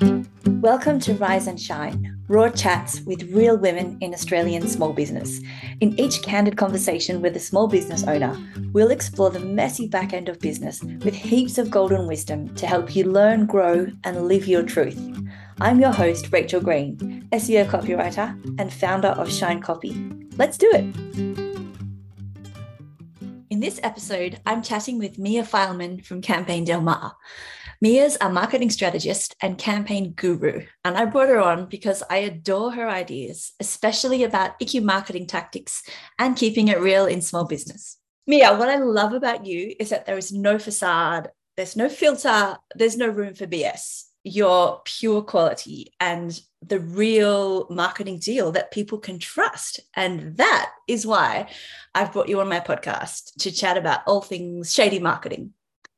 Welcome to Rise and Shine, raw chats with real women in Australian small business. In each candid conversation with a small business owner, we'll explore the messy back end of business with heaps of golden wisdom to help you learn, grow, and live your truth. I'm your host, Rachel Green, SEO copywriter and founder of Shine Copy. Let's do it. In this episode, I'm chatting with Mia Fileman from Campaign Del Mar. Mia's a marketing strategist and campaign guru, and I brought her on because I adore her ideas, especially about ICU marketing tactics and keeping it real in small business. Mia, what I love about you is that there is no facade, there's no filter, there's no room for BS. You're pure quality and the real marketing deal that people can trust. And that is why I've brought you on my podcast to chat about all things shady marketing.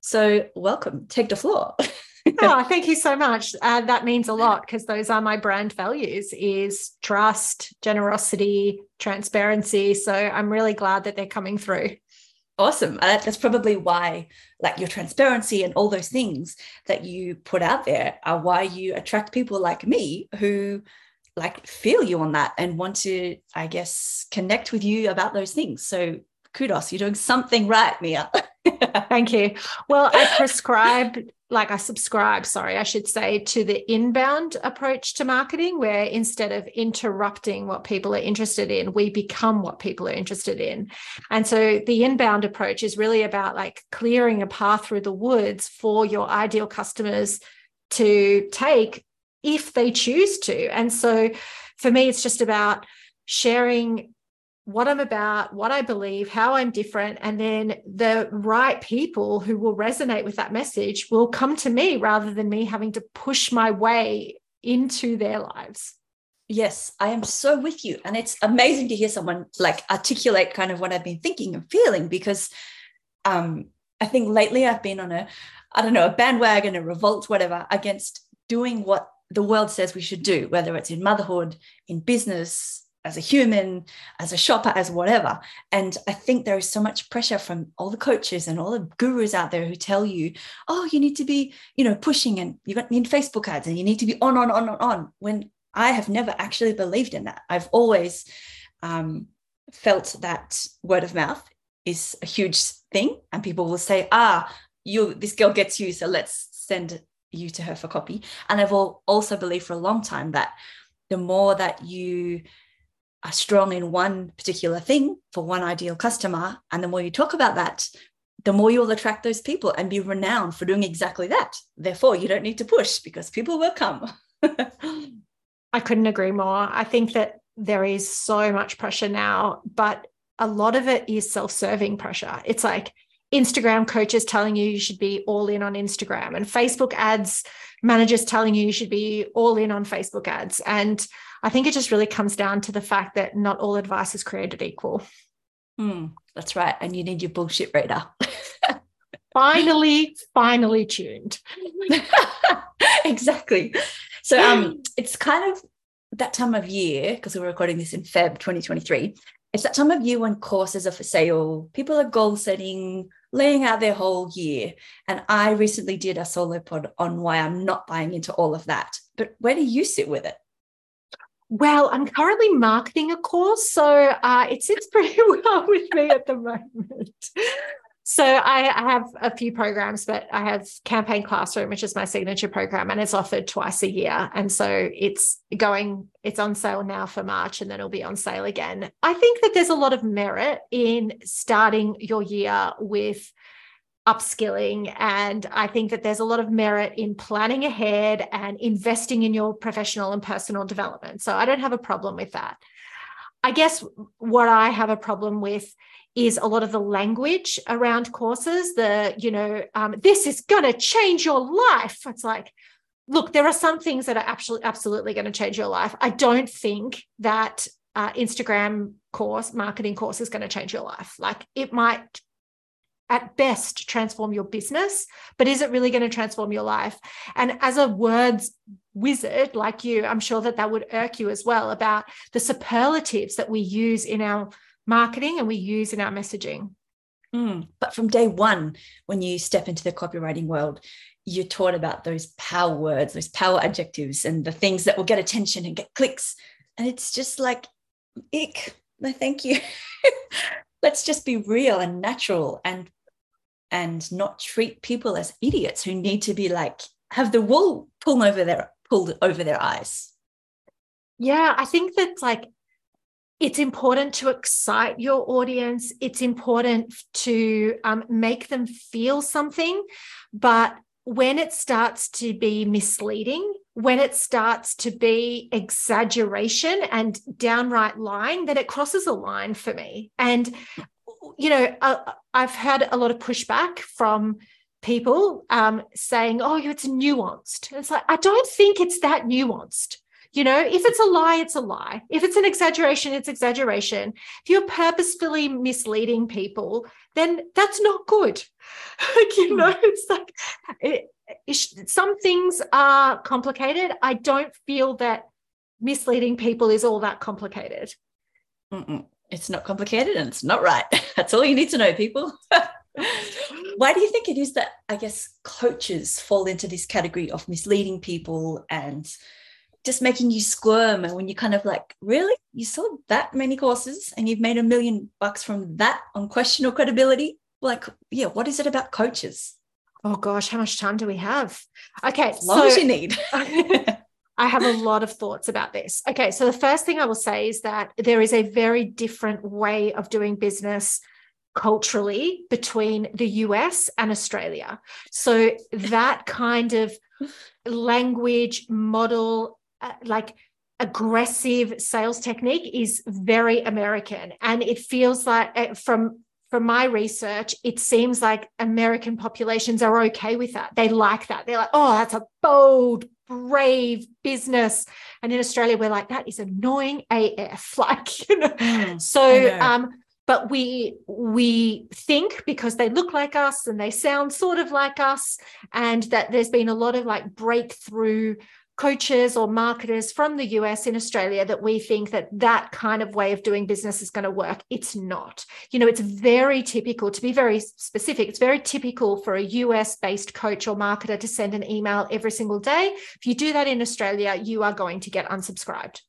So, welcome. Take the floor. oh, thank you so much. Uh, that means a lot because those are my brand values: is trust, generosity, transparency. So, I'm really glad that they're coming through. Awesome. Uh, that's probably why, like your transparency and all those things that you put out there, are why you attract people like me who like feel you on that and want to, I guess, connect with you about those things. So kudos, you're doing something right, Mia. Thank you. Well, I prescribe, like I subscribe, sorry, I should say, to the inbound approach to marketing, where instead of interrupting what people are interested in, we become what people are interested in. And so the inbound approach is really about like clearing a path through the woods for your ideal customers to take if they choose to. And so for me, it's just about sharing what I'm about, what I believe, how I'm different. And then the right people who will resonate with that message will come to me rather than me having to push my way into their lives. Yes, I am so with you. And it's amazing to hear someone like articulate kind of what I've been thinking and feeling because um, I think lately I've been on a, I don't know, a bandwagon, a revolt, whatever, against doing what the world says we should do, whether it's in motherhood, in business, as a human, as a shopper, as whatever. And I think there is so much pressure from all the coaches and all the gurus out there who tell you, oh, you need to be, you know, pushing and you need Facebook ads and you need to be on, on, on, on, on. When I have never actually believed in that. I've always um, felt that word of mouth is a huge thing. And people will say, ah, you, this girl gets you, so let's send you to her for copy. And I've also believed for a long time that the more that you are strong in one particular thing for one ideal customer. And the more you talk about that, the more you'll attract those people and be renowned for doing exactly that. Therefore, you don't need to push because people will come. I couldn't agree more. I think that there is so much pressure now, but a lot of it is self serving pressure. It's like Instagram coaches telling you you should be all in on Instagram, and Facebook ads managers telling you you should be all in on Facebook ads. And I think it just really comes down to the fact that not all advice is created equal. Mm, that's right. And you need your bullshit reader. finally, finally tuned. exactly. So um it's kind of that time of year, because we're recording this in Feb 2023. It's that time of year when courses are for sale, people are goal setting, laying out their whole year. And I recently did a solo pod on why I'm not buying into all of that. But where do you sit with it? Well, I'm currently marketing a course, so uh, it sits pretty well with me at the moment. So I, I, have a few programs, but I have Campaign Classroom, which is my signature program, and it's offered twice a year. And so it's going, it's on sale now for March, and then it'll be on sale again. I think that there's a lot of merit in starting your year with upskilling. And I think that there's a lot of merit in planning ahead and investing in your professional and personal development. So I don't have a problem with that. I guess what I have a problem with is a lot of the language around courses. The, you know, um, this is going to change your life. It's like, look, there are some things that are absolutely, absolutely going to change your life. I don't think that uh, Instagram course, marketing course is going to change your life. Like it might at best transform your business, but is it really going to transform your life? And as a words wizard like you, I'm sure that that would irk you as well about the superlatives that we use in our marketing and we use in our messaging. Mm, but from day one, when you step into the copywriting world, you're taught about those power words, those power adjectives, and the things that will get attention and get clicks. And it's just like, ick, no, thank you. Let's just be real and natural and and not treat people as idiots who need to be like have the wool pulled over their pulled over their eyes. Yeah, I think that like it's important to excite your audience. It's important to um, make them feel something. But when it starts to be misleading, when it starts to be exaggeration and downright lying, then it crosses a line for me. And, you know, uh, I've had a lot of pushback from people um, saying, oh, it's nuanced. it's like, I don't think it's that nuanced. You know, if it's a lie, it's a lie. If it's an exaggeration, it's exaggeration. If you're purposefully misleading people, then that's not good. like, you know, hmm. it's like it, it, some things are complicated. I don't feel that misleading people is all that complicated. Mm-mm. It's not complicated and it's not right. That's all you need to know, people. Why do you think it is that I guess coaches fall into this category of misleading people and just making you squirm? And when you're kind of like really? You sold that many courses and you've made a million bucks from that on question or credibility? Like yeah what is it about coaches? Oh gosh how much time do we have? Okay as long so, as you need I have a lot of thoughts about this. Okay, so the first thing I will say is that there is a very different way of doing business culturally between the US and Australia. So that kind of language model uh, like aggressive sales technique is very American. And it feels like, uh, from from my research, it seems like American populations are okay with that. They like that. They're like, oh, that's a bold, brave business. And in Australia, we're like, that is annoying AF. Like, you know. Mm, so know. um, but we we think because they look like us and they sound sort of like us and that there's been a lot of like breakthrough coaches or marketers from the US in Australia that we think that that kind of way of doing business is going to work. It's not. You know, it's very typical, to be very specific, it's very typical for a US based coach or marketer to send an email every single day. If you do that in Australia, you are going to get unsubscribed.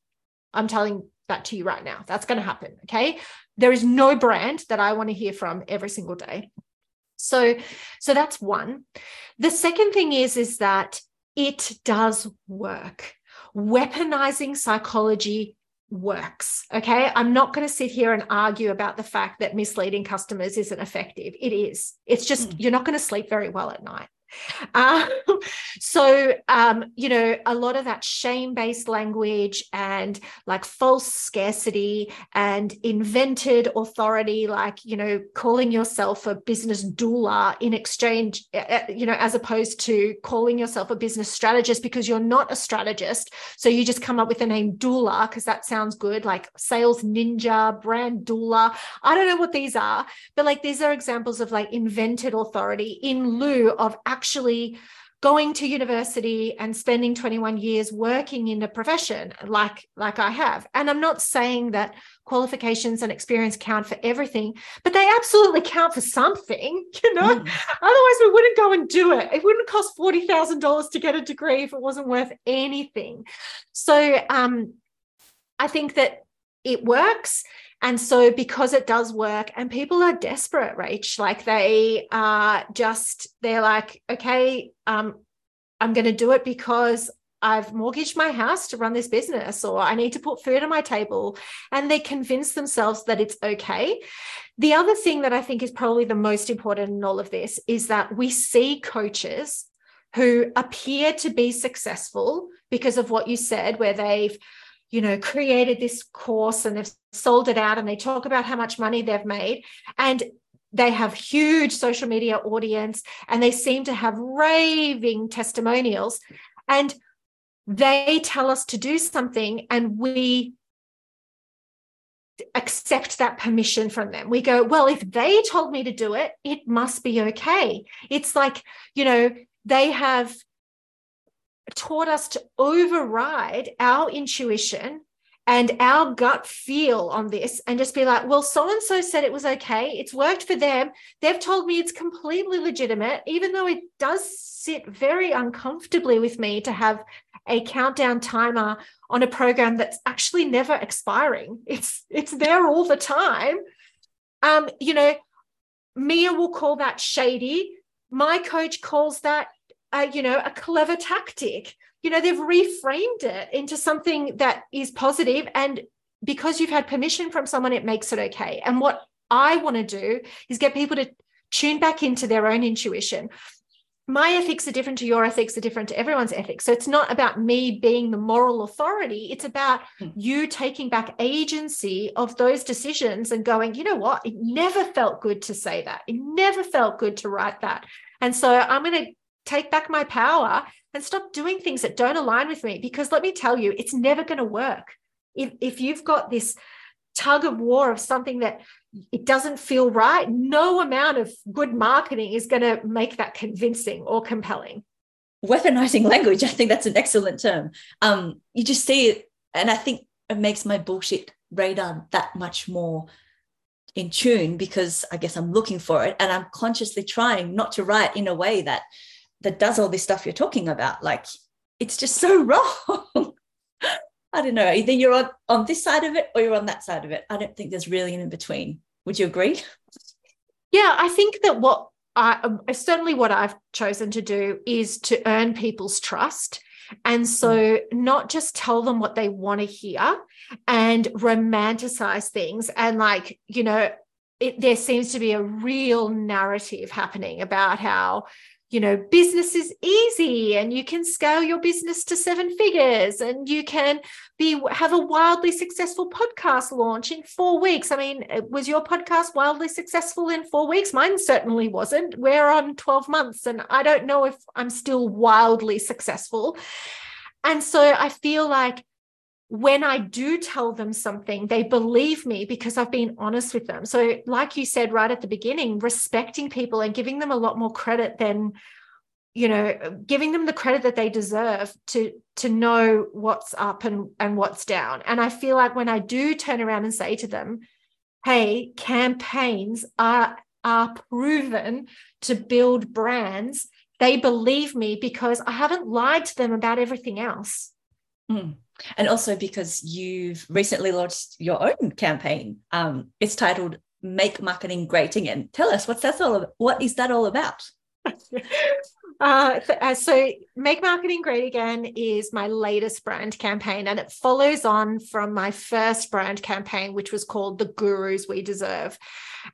I'm telling that to you right now. That's going to happen. Okay. There is no brand that I want to hear from every single day. So, so that's one. The second thing is, is that it does work. Weaponizing psychology works. Okay. I'm not going to sit here and argue about the fact that misleading customers isn't effective. It is. It's just, mm. you're not going to sleep very well at night. Um, so, um, you know, a lot of that shame based language and like false scarcity and invented authority, like, you know, calling yourself a business doula in exchange, uh, uh, you know, as opposed to calling yourself a business strategist because you're not a strategist. So you just come up with the name doula because that sounds good, like sales ninja, brand doula. I don't know what these are, but like these are examples of like invented authority in lieu of actual actually going to university and spending 21 years working in a profession like like I have. And I'm not saying that qualifications and experience count for everything but they absolutely count for something you know? Mm. otherwise we wouldn't go and do it. It wouldn't cost $40,000 to get a degree if it wasn't worth anything. So um I think that it works and so, because it does work, and people are desperate, Rach, like they are just, they're like, okay, um, I'm going to do it because I've mortgaged my house to run this business, or I need to put food on my table. And they convince themselves that it's okay. The other thing that I think is probably the most important in all of this is that we see coaches who appear to be successful because of what you said, where they've you know, created this course and they've sold it out and they talk about how much money they've made. And they have huge social media audience and they seem to have raving testimonials. And they tell us to do something and we accept that permission from them. We go, well, if they told me to do it, it must be okay. It's like, you know, they have taught us to override our intuition and our gut feel on this and just be like, well, so and so said it was okay. It's worked for them. They've told me it's completely legitimate, even though it does sit very uncomfortably with me to have a countdown timer on a program that's actually never expiring. It's it's there all the time. Um, you know, Mia will call that shady. My coach calls that, uh, you know, a clever tactic you know, they've reframed it into something that is positive and because you've had permission from someone, it makes it okay. And what I want to do is get people to tune back into their own intuition. My ethics are different to your ethics, are different to everyone's ethics. So it's not about me being the moral authority. It's about hmm. you taking back agency of those decisions and going, you know what? It never felt good to say that. It never felt good to write that. And so I'm going to take back my power and stop doing things that don't align with me. Because let me tell you, it's never going to work. If, if you've got this tug of war of something that it doesn't feel right, no amount of good marketing is going to make that convincing or compelling. Weaponizing language, I think that's an excellent term. Um, you just see it, and I think it makes my bullshit radar that much more in tune because I guess I'm looking for it and I'm consciously trying not to write in a way that that does all this stuff you're talking about like it's just so wrong. I don't know either you're on, on this side of it or you're on that side of it. I don't think there's really an in between would you agree? Yeah i think that what i um, certainly what i've chosen to do is to earn people's trust. And so mm. not just tell them what they want to hear and romanticize things and like you know it, there seems to be a real narrative happening about how you know, business is easy and you can scale your business to seven figures and you can be have a wildly successful podcast launch in 4 weeks. I mean, uh, was your podcast wildly successful in 4 weeks? Mine certainly wasn't. We're on 12 months and I don't know if I'm still wildly successful. And so I feel like when I do tell them something, they believe me because I've been honest with them. So, like you said right at the beginning, respecting people and giving them a lot more credit than, you know, giving them the credit that they deserve to to know what's up and and what's down. And I feel like when I do turn around and say to them, "Hey, campaigns are are proven to build brands," they believe me because I haven't lied to them about everything else. Mm and also because you've recently launched your own campaign. Um, it's titled "Make Marketing Great Again." Tell us what's that all about? What is that all about? Uh, uh, so make marketing great again is my latest brand campaign and it follows on from my first brand campaign which was called the gurus we deserve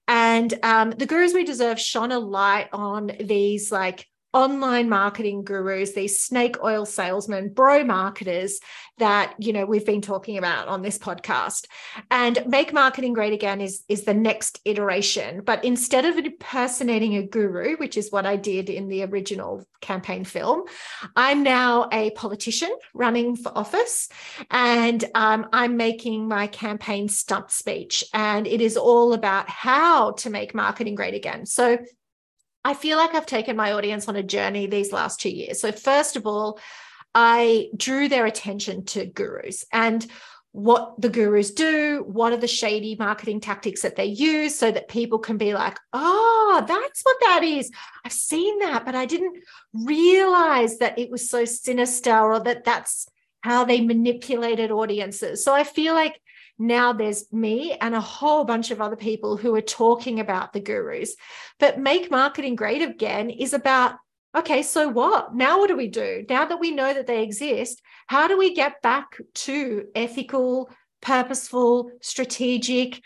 and um, the gurus we deserve shone a light on these like online marketing gurus, these snake oil salesmen, bro marketers that you know we've been talking about on this podcast. And make marketing great again is is the next iteration, but instead of impersonating a guru, which is what I did in the original campaign film, I'm now a politician running for office, and um, I'm making my campaign stump speech, and it is all about how to make marketing great again. So I feel like I've taken my audience on a journey these last two years. So, first of all, I drew their attention to gurus and what the gurus do, what are the shady marketing tactics that they use so that people can be like, oh, that's what that is. I've seen that, but I didn't realize that it was so sinister or that that's how they manipulated audiences. So I feel like now there's me and a whole bunch of other people who are talking about the gurus. But Make Marketing Great Again is about okay, so what? Now, what do we do? Now that we know that they exist, how do we get back to ethical, purposeful, strategic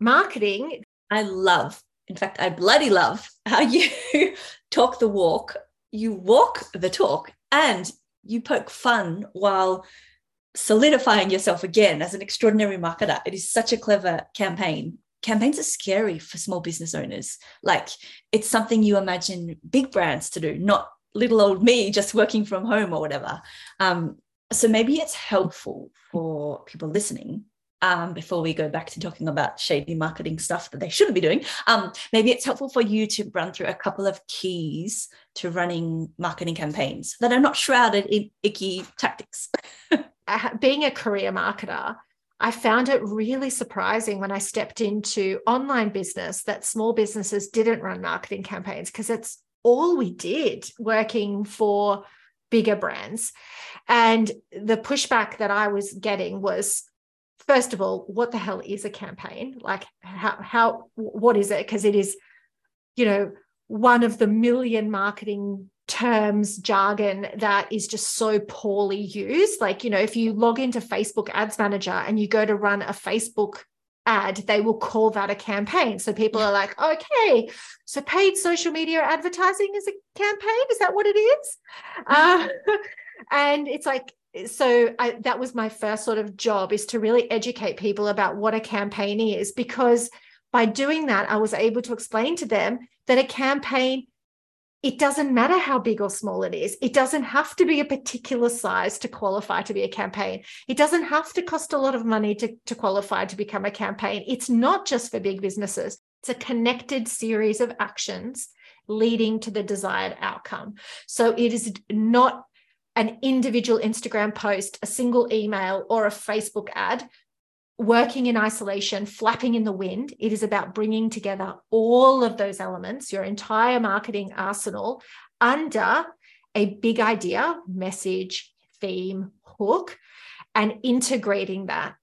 marketing? I love, in fact, I bloody love how you talk the walk, you walk the talk, and you poke fun while solidifying yourself again as an extraordinary marketer. It is such a clever campaign. Campaigns are scary for small business owners. Like it's something you imagine big brands to do, not little old me just working from home or whatever. Um, so maybe it's helpful for people listening. Um, before we go back to talking about shady marketing stuff that they shouldn't be doing, um, maybe it's helpful for you to run through a couple of keys to running marketing campaigns that are not shrouded in icky tactics. Uh, being a career marketer, I found it really surprising when I stepped into online business that small businesses didn't run marketing campaigns because it's all we did working for bigger brands. And the pushback that I was getting was first of all, what the hell is a campaign? Like how how what is it? Because it is, you know, one of the million marketing terms jargon that is just so poorly used. Like you know if you log into facebook ads manager and you go to run a facebook ad they will call that a campaign. So people are like okay so paid social media advertising is a campaign? Is that what it is? Uh, and it's like so I, that was my first sort of job is to really educate people about what a campaign is because by doing that i was able to explain to them that a campaign it doesn't matter how big or small it is. It doesn't have to be a particular size to qualify to be a campaign. It doesn't have to cost a lot of money to, to qualify to become a campaign. It's not just for big businesses, it's a connected series of actions leading to the desired outcome. So it is not an individual Instagram post, a single email, or a Facebook ad working in isolation, flapping in the wind. It is about bringing together all of those elements, your entire marketing arsenal, under a big idea, message, theme, hook, and integrating that.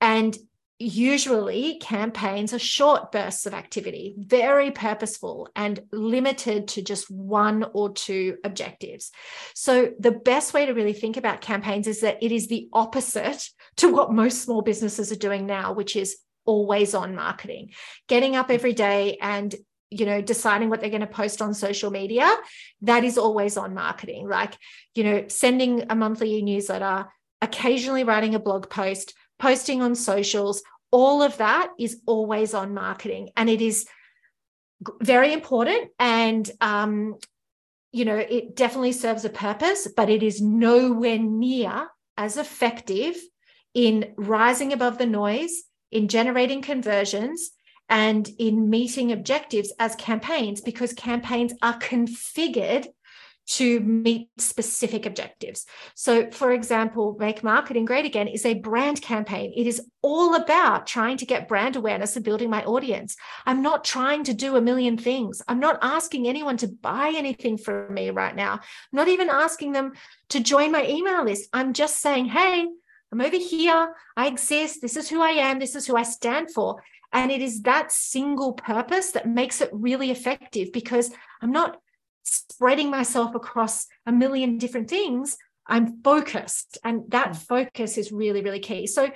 And usually campaigns are short bursts of activity, very purposeful and limited to just one or two objectives. So, the best way to really think about campaigns is that it is the opposite to what most small businesses are doing now, which is always on marketing, getting up every day and you know deciding what they're going to post on social media. That is always on marketing. Like you know sending a monthly newsletter occasionally writing a blog post posting on socials all of that is always on marketing. And it is very important and um, you know it definitely serves a purpose but it is nowhere near as effective in rising above the noise in generating conversions and in meeting objectives as campaigns because campaigns are configured to meet specific objectives. So, for example, Make Marketing Great Again is a brand campaign. It is all about trying to get brand awareness and building my audience. I'm not trying to do a million things. I'm not asking anyone to buy anything from me right now. I'm not even asking them to join my email list. I'm just saying, hey, I'm over here. I exist. This is who I am. This is who I stand for. And it is that single purpose that makes it really effective because I'm not spreading myself across a million different things, I'm focused. And that hmm. focus is really, really key. So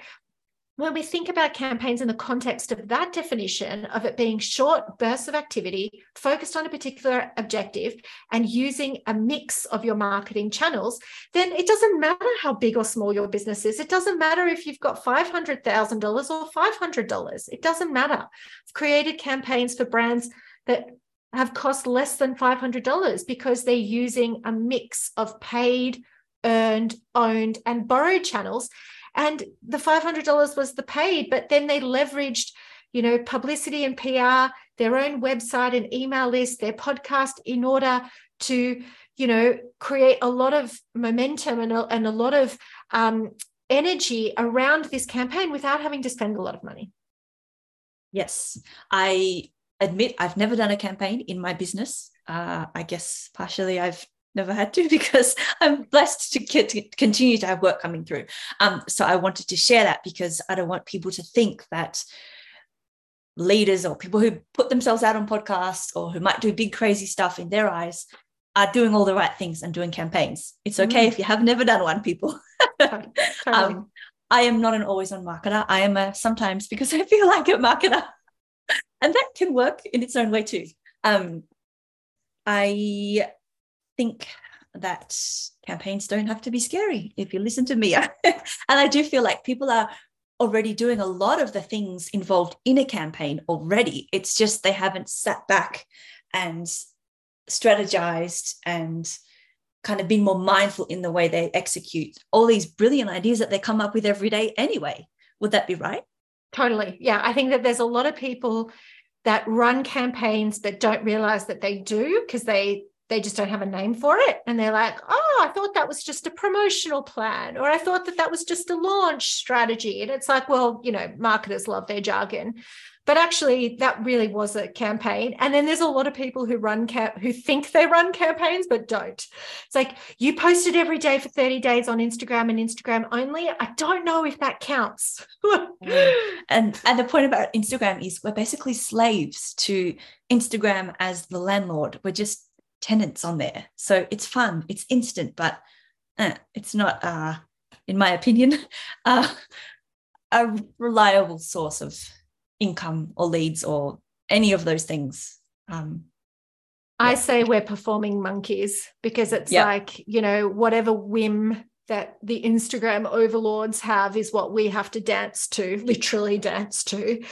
when we think about campaigns in the context of that definition of it being short bursts of activity focused on a particular objective and using a mix of your marketing channels, then it doesn't matter how big or small your business is. It doesn't matter if you've got $500,000 or $500. It doesn't matter. I've created campaigns for brands that have cost less than $500 because they're using a mix of paid, earned, owned, and borrowed channels. And the $500 was the paid, but then they leveraged, you know, publicity and PR, their own website and email list, their podcast in order to, you know, create a lot of momentum and a, and a lot of um, energy around this campaign without having to spend a lot of money. Yes, I admit I've never done a campaign in my business. Uh, I guess partially I've never had to because I'm blessed to, get, to continue to have work coming through. Um, so I wanted to share that because I don't want people to think that leaders or people who put themselves out on podcasts or who might do big crazy stuff in their eyes are doing all the right things and doing campaigns. It's okay mm. if you have never done one, people. totally. um, I am not an always on marketer. I am a sometimes because I feel like a marketer and that can work in its own way too. Um, I think that campaigns don't have to be scary if you listen to me. and I do feel like people are already doing a lot of the things involved in a campaign already. It's just they haven't sat back and strategized and kind of been more mindful in the way they execute all these brilliant ideas that they come up with every day anyway. Would that be right? Totally. Yeah. I think that there's a lot of people that run campaigns but don't realize that they do because they they just don't have a name for it. And they're like oh i thought that was just a promotional plan or i thought that that was just a launch strategy. And it's like well you know marketers love their jargon. But actually that really was a campaign. And then there's a lot of people who run camp who think they run campaigns but don't. It's like you posted every day for 30 days on instagram and instagram only? I don't know if that counts. Mm. And and the point about instagram is we're basically slaves to instagram as the landlord. We're just tenants on there so it's fun it's instant but eh, it's not uh in my opinion uh, a reliable source of income or leads or any of those things. Um, I yeah. say we're performing monkeys because it's yep. like, you know, whatever whim that the Instagram overlords have is what we have to dance to, literally dance to.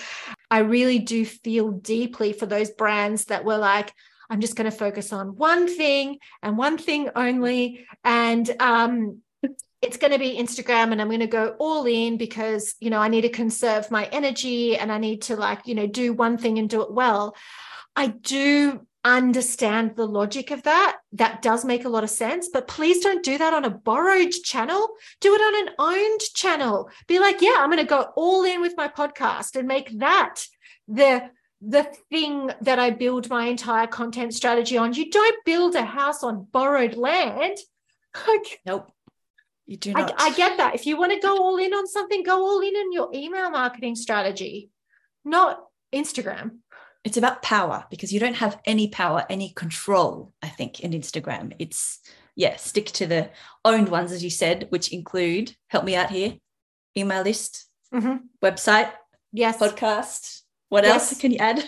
I really do feel deeply for those brands that were like, I'm just going to focus on one thing and one thing only. And um, it's going to be Instagram and I'm going to go all in because, you know, I need to conserve my energy and I need to like, you know, do one thing and do it well. I do understand the logic of that. That does make a lot of sense, but please don't do that on a borrowed channel. Do it on an owned channel. Be like, yeah, I'm going to go all in with my podcast and make that the the thing that I build my entire content strategy on. You don't build a house on borrowed land. nope. You do not. I, I get that. If you want to go all in on something, go all in on your email marketing strategy, not Instagram. It's about power because you don't have any power, any control, I think, in Instagram. It's, yeah, stick to the owned ones, as you said, which include, help me out here, email list, mm-hmm. website, yes, podcast. What yes. else can you add?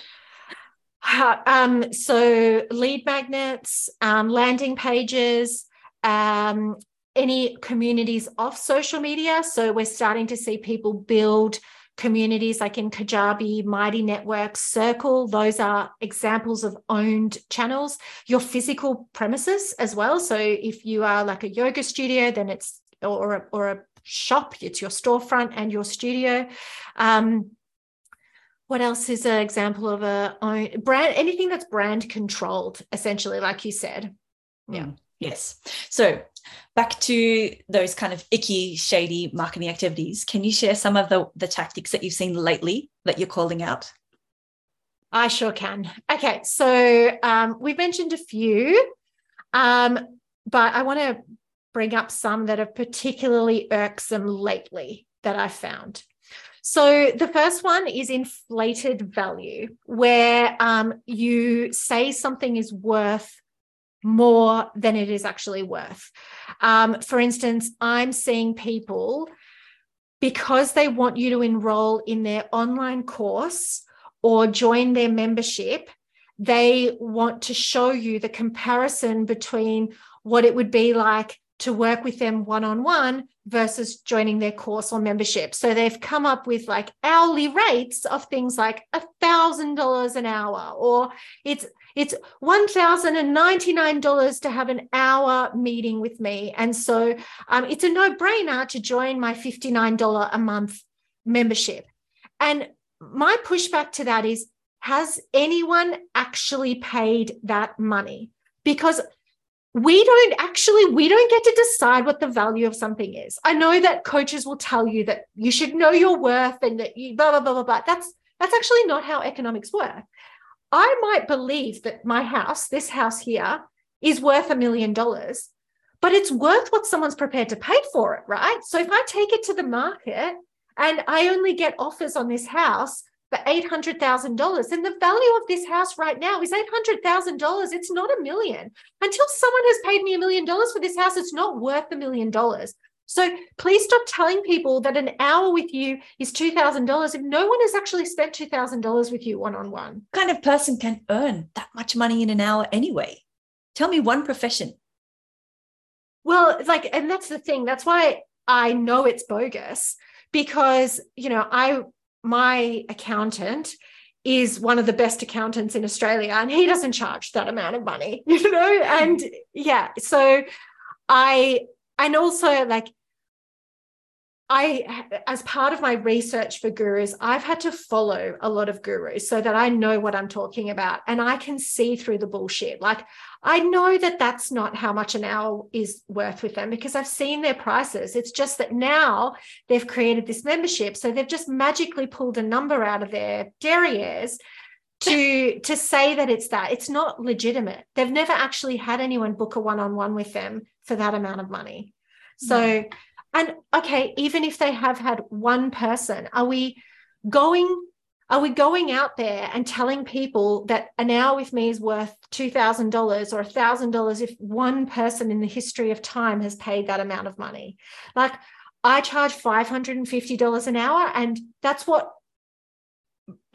Um, so lead magnets, um, landing pages, um, any communities off social media. So we're starting to see people build communities like in Kajabi, Mighty Networks, Circle. Those are examples of owned channels. Your physical premises as well. So if you are like a yoga studio, then it's or a, or a shop, it's your storefront and your studio. Um, what else is an example of a own brand? Anything that's brand controlled, essentially, like you said. Yeah. Mm. Yes. So back to those kind of icky, shady marketing activities. Can you share some of the, the tactics that you've seen lately that you're calling out? I sure can. Okay. So um, we've mentioned a few, um, but I want to bring up some that are particularly irksome lately that I found. So the first one is inflated value, where um, you say something is worth more than it is actually worth. Um, for instance, I'm seeing people because they want you to enroll in their online course or join their membership, they want to show you the comparison between what it would be like to work with them one on one versus joining their course or membership. So they've come up with like hourly rates of things like a thousand dollars an hour, or it's it's $1,099 to have an hour meeting with me. And so um, it's a no brainer to join my $59 a month membership. And my pushback to that is has anyone actually paid that money? Because we don't actually we don't get to decide what the value of something is. I know that coaches will tell you that you should know your worth and that you blah blah blah blah blah. That's that's actually not how economics work. I might believe that my house, this house here, is worth a million dollars, but it's worth what someone's prepared to pay for it, right? So if I take it to the market and I only get offers on this house for $800,000, And the value of this house right now is $800,000. It's not a million. Until someone has paid me a million dollars for this house, it's not worth a million dollars. So please stop telling people that an hour with you is $2,000 if no one has actually spent $2,000 with you one on one. kind of person can earn that much money in an hour anyway? Tell me one profession. Well, like, and that's the thing. That's why I know it's bogus because, you know, I, my accountant is one of the best accountants in Australia and he doesn't charge that amount of money, you know? And yeah, so I, and also like I, as part of my research for gurus, I've had to follow a lot of gurus so that I know what I'm talking about and I can see through the bullshit. Like, I know that that's not how much an hour is worth with them because I've seen their prices. It's just that now they've created this membership. So they've just magically pulled a number out of their derrieres to to say that it's that it's not legitimate they've never actually had anyone book a one-on-one with them for that amount of money so and okay, even if they have had one person, are we going are we going out there and telling people that an hour with me is worth $2,000 or $1,000 if one person in the history of time has paid that amount of money? Like, I charge $550 an hour, and that's what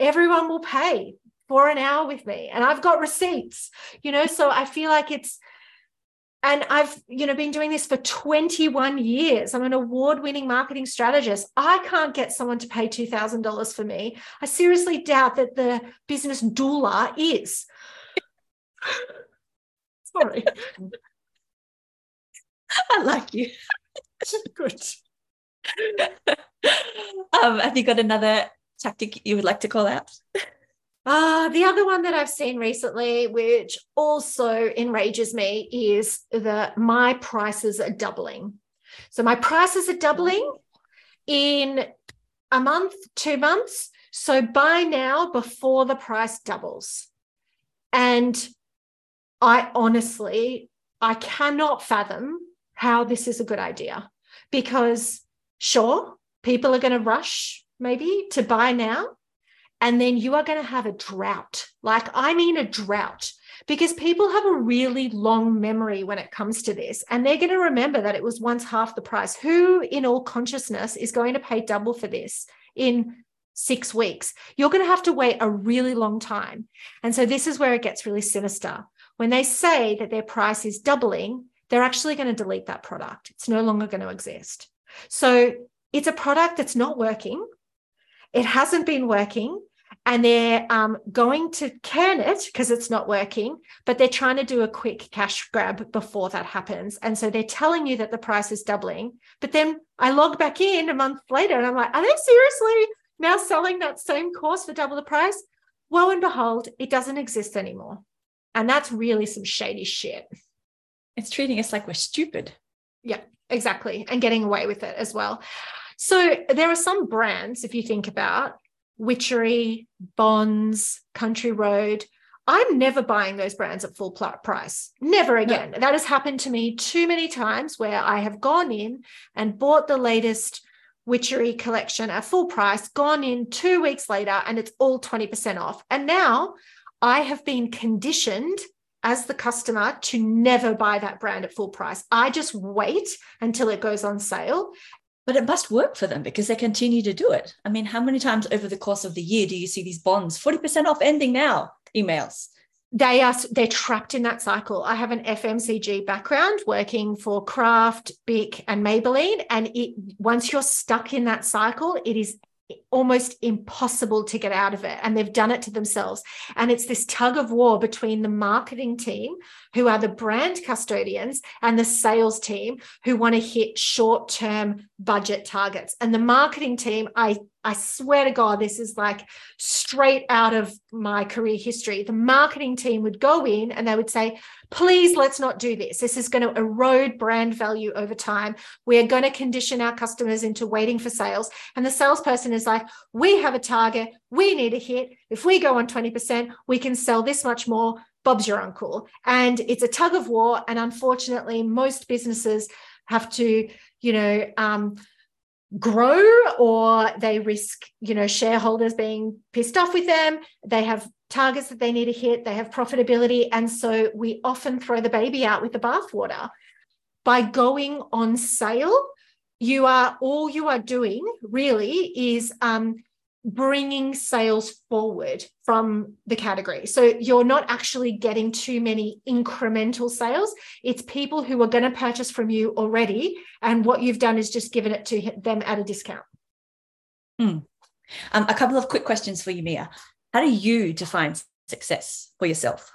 everyone will pay for an hour with me. And I've got receipts, you know, so I feel like it's and I've, you know, been doing this for 21 years. I'm an award-winning marketing strategist. I can't get someone to pay $2,000 for me. I seriously doubt that the business doula is. Sorry. I like you. Good. um, have you got another tactic you would like to call out? Uh, the other one that I've seen recently, which also enrages me, is that my prices are doubling. So my prices are doubling in a month, two months. So buy now before the price doubles. And I honestly, I cannot fathom how this is a good idea because, sure, people are going to rush maybe to buy now and then you are going to have a drought. Like, I mean, a drought, because people have a really long memory when it comes to this. And they're going to remember that it was once half the price. Who, in all consciousness, is going to pay double for this in six weeks? You're going to have to wait a really long time. And so, this is where it gets really sinister. When they say that their price is doubling, they're actually going to delete that product. It's no longer going to exist. So, it's a product that's not working. It hasn't been working and they're um, going to can it because it's not working, but they're trying to do a quick cash grab before that happens. And so they're telling you that the price is doubling. But then I log back in a month later and I'm like, are they seriously now selling that same course for double the price? Lo and behold, it doesn't exist anymore. And that's really some shady shit. It's treating us like we're stupid. Yeah, exactly. And getting away with it as well. So there are some brands, if you think about, Witchery, Bonds, Country Road. I'm never buying those brands at full price. Never again. No. That has happened to me too many times where I have gone in and bought the latest Witchery collection at full price, gone in two weeks later, and it's all 20% off. And now I have been conditioned as the customer to never buy that brand at full price. I just wait until it goes on sale but it must work for them because they continue to do it. I mean, how many times over the course of the year do you see these Bonds 40% off ending now emails? They are they're trapped in that cycle. I have an FMCG background working for Kraft, Bic, and Maybelline. And it once you're stuck in that cycle, it is almost impossible to get out of it. And they've done it to themselves. And it's this tug of war between the marketing team, who are the brand custodians, and the sales team, who want to hit short term budget targets. And the marketing team, I I swear to God, this is like straight out of my career history. The marketing team would go in and they would say, please let's not do this. This is going to erode brand value over time. We are going to condition our customers into waiting for sales. And the salesperson is like, we have a target, we need a hit. If we go on 20%, we can sell this much more. Bob's your uncle. And it's a tug of war. And unfortunately, most businesses have to, you know, um, grow or they risk you know shareholders being pissed off with them. They have targets that they need to hit. They have profitability. And so we often throw the baby out with the bathwater. By going on sale you are all you are doing really is um, bringing sales forward from the category. So you're not actually getting too many incremental sales. It's people who are going to purchase from you already. And what you've done is just given it to them at a discount. Hmm. Um, a couple of quick questions for you, Mia. How do you define success for yourself?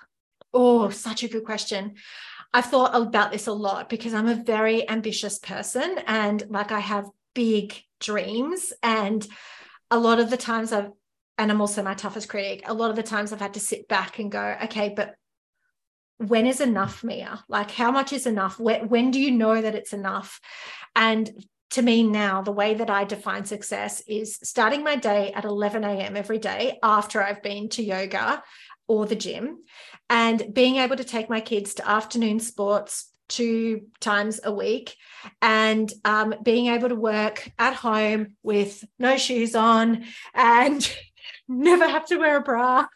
Oh, such a good question. I've thought about this a lot because I'm a very ambitious person and like I have big dreams. And a lot of the times I've, and I'm also my toughest critic, a lot of the times I've had to sit back and go, okay, but when is enough, Mia? Like, how much is enough? When, when do you know that it's enough? And to me now, the way that I define success is starting my day at 11 a.m. every day after I've been to yoga or the gym and being able to take my kids to afternoon sports two times a week and um, being able to work at home with no shoes on and never have to wear a bra.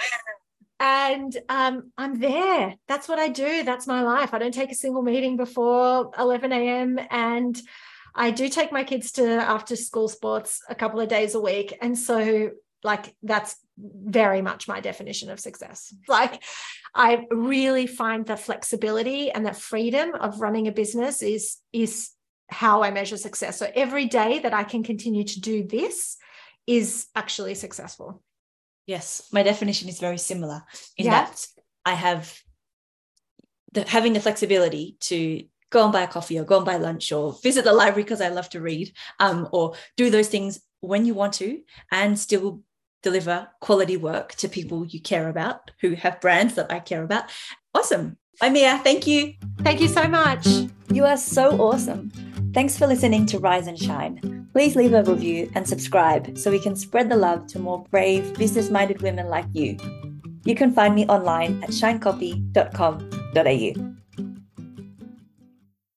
and um, I'm there. That's what I do. That's my life. I don't take a single meeting before 11 a.m. And I do take my kids to after school sports a couple of days a week. And so, like, that's very much my definition of success. Like, I really find the flexibility and the freedom of running a business is, is how I measure success. So, every day that I can continue to do this is actually successful. Yes, my definition is very similar in yeah. that I have the, having the flexibility to go and buy a coffee or go and buy lunch or visit the library because I love to read um, or do those things when you want to and still deliver quality work to people you care about who have brands that I care about. Awesome. I'm Mia. Thank you. Thank you so much. You are so awesome. Thanks for listening to Rise and Shine. Please leave a review and subscribe so we can spread the love to more brave, business minded women like you. You can find me online at shinecopy.com.au.